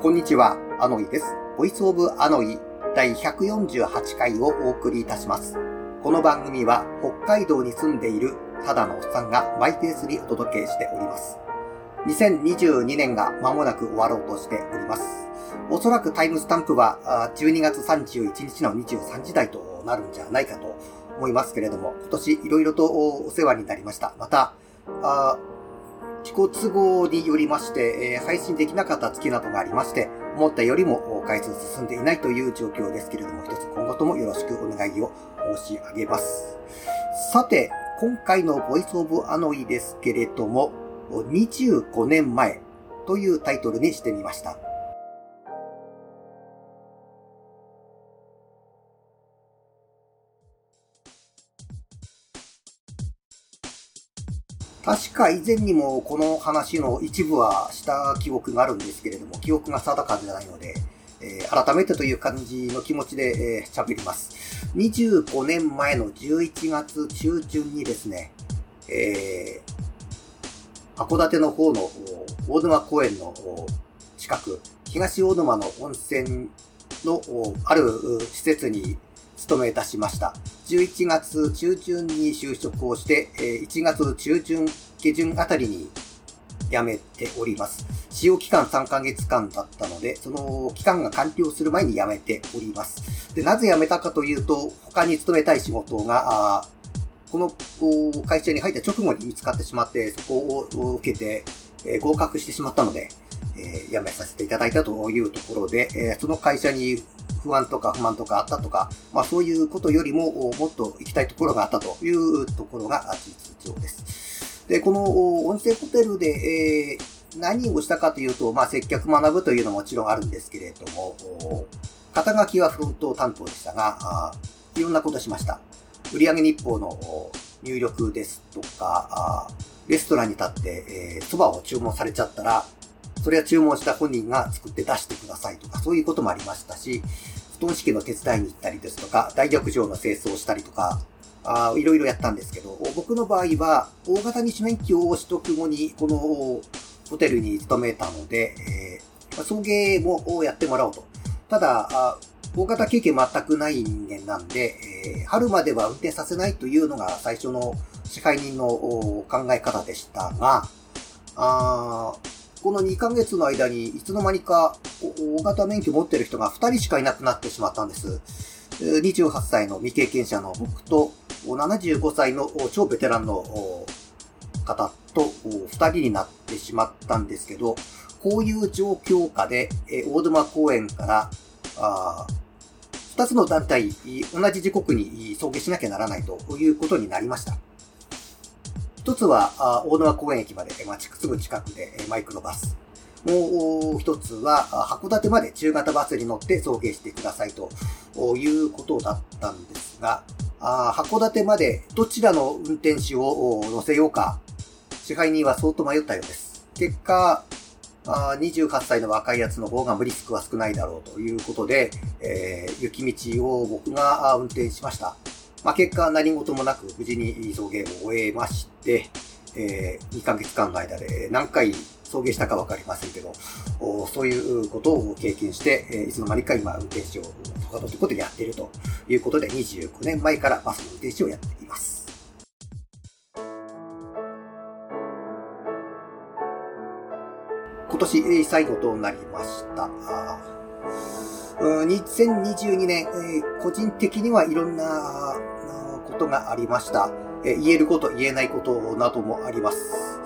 こんにちは、アノイです。ボイスオブアノイ第148回をお送りいたします。この番組は北海道に住んでいるただのおっさんがマイペースにお届けしております。2022年が間もなく終わろうとしております。おそらくタイムスタンプは12月31日の23時台となるんじゃないかと思いますけれども、今年いろいろとお世話になりました。また、自ご都合によりまして、え、配信できなかった月などがありまして、思ったよりも回数進んでいないという状況ですけれども、一つ今後ともよろしくお願いを申し上げます。さて、今回のボイスオブアノイですけれども、25年前というタイトルにしてみました。確か以前にもこの話の一部はした記憶があるんですけれども、記憶が定かでないので、えー、改めてという感じの気持ちで喋、えー、ります。25年前の11月中旬にですね、えー、函館の方の大沼公園の近く、東大沼の温泉のある施設に勤めいたしました。11月中旬に就職をして、1月中旬、下旬あたりに辞めております。使用期間3ヶ月間だったので、その期間が完了する前に辞めております。でなぜ辞めたかというと、他に勤めたい仕事が、この会社に入った直後に見つかってしまって、そこを受けて、え合格してしまったので、え、辞めさせていただいたというところで、え、その会社に不安とか不満とかあったとか、まあそういうことよりももっと行きたいところがあったというところが事実上です。で、この温泉ホテルで、えー、何をしたかというと、まあ接客学ぶというのももちろんあるんですけれども、肩書きはフロント担当でしたが、いろんなことしました。売上日報の入力ですとか、レストランに立って、えー、蕎麦を注文されちゃったら、それは注文した本人が作って出してくださいとか、そういうこともありましたし、布団敷の手伝いに行ったりですとか、大浴場の清掃をしたりとか、あいろいろやったんですけど、僕の場合は、大型二種免許を取得後に、このホテルに勤めたので、えー、送迎もやってもらおうと。ただ、大型経験全くない人間なんで、えー、春までは運転させないというのが最初の支配人の考え方でしたが、あこの2ヶ月の間にいつの間にか大型免許持ってる人が2人しかいなくなってしまったんです。28歳の未経験者の僕と75歳の超ベテランの方と2人になってしまったんですけど、こういう状況下で大沼公園から2つの団体、同じ時刻に送迎しなきゃならないということになりました。一つは、大沼公園駅まで、まあ、すぐ近くで、マイクロバス。もう一つは、函館まで中型バスに乗って送迎してくださいということだったんですが、あ函館までどちらの運転手を乗せようか、支配人は相当迷ったようです。結果、あ28歳の若いやつの方がリスクは少ないだろうということで、えー、雪道を僕が運転しました。まあ、結果何事もなく無事に送迎を終えまして、えー、2ヶ月間の間で何回送迎したかわかりませんけど、そういうことを経験して、えー、いつの間にか今運転手を他のところでやっているということで、25年前からバスの運転手をやっています。今年最後となりました。2022年、え個人的にはいろんなことがありました。え言えること、言えないことなどもあります。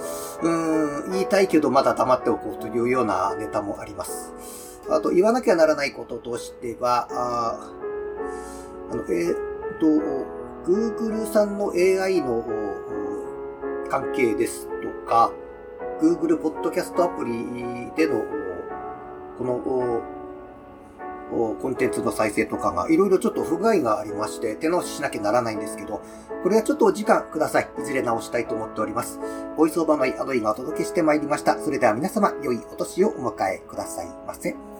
うん、言いたいけどまだ黙っておこうというようなネタもあります。あと、言わなきゃならないこととしては、ああの、えっ、と、Google さんの AI の関係ですとか、Google ポッドキャストアプリでの、この、コンテンツの再生とかがいろいろちょっと不具合がありまして手直ししなきゃならないんですけど、これはちょっとお時間ください。いずれ直したいと思っております。ボイスオーバーマイアドイがお届けしてまいりました。それでは皆様、良いお年をお迎えくださいませ。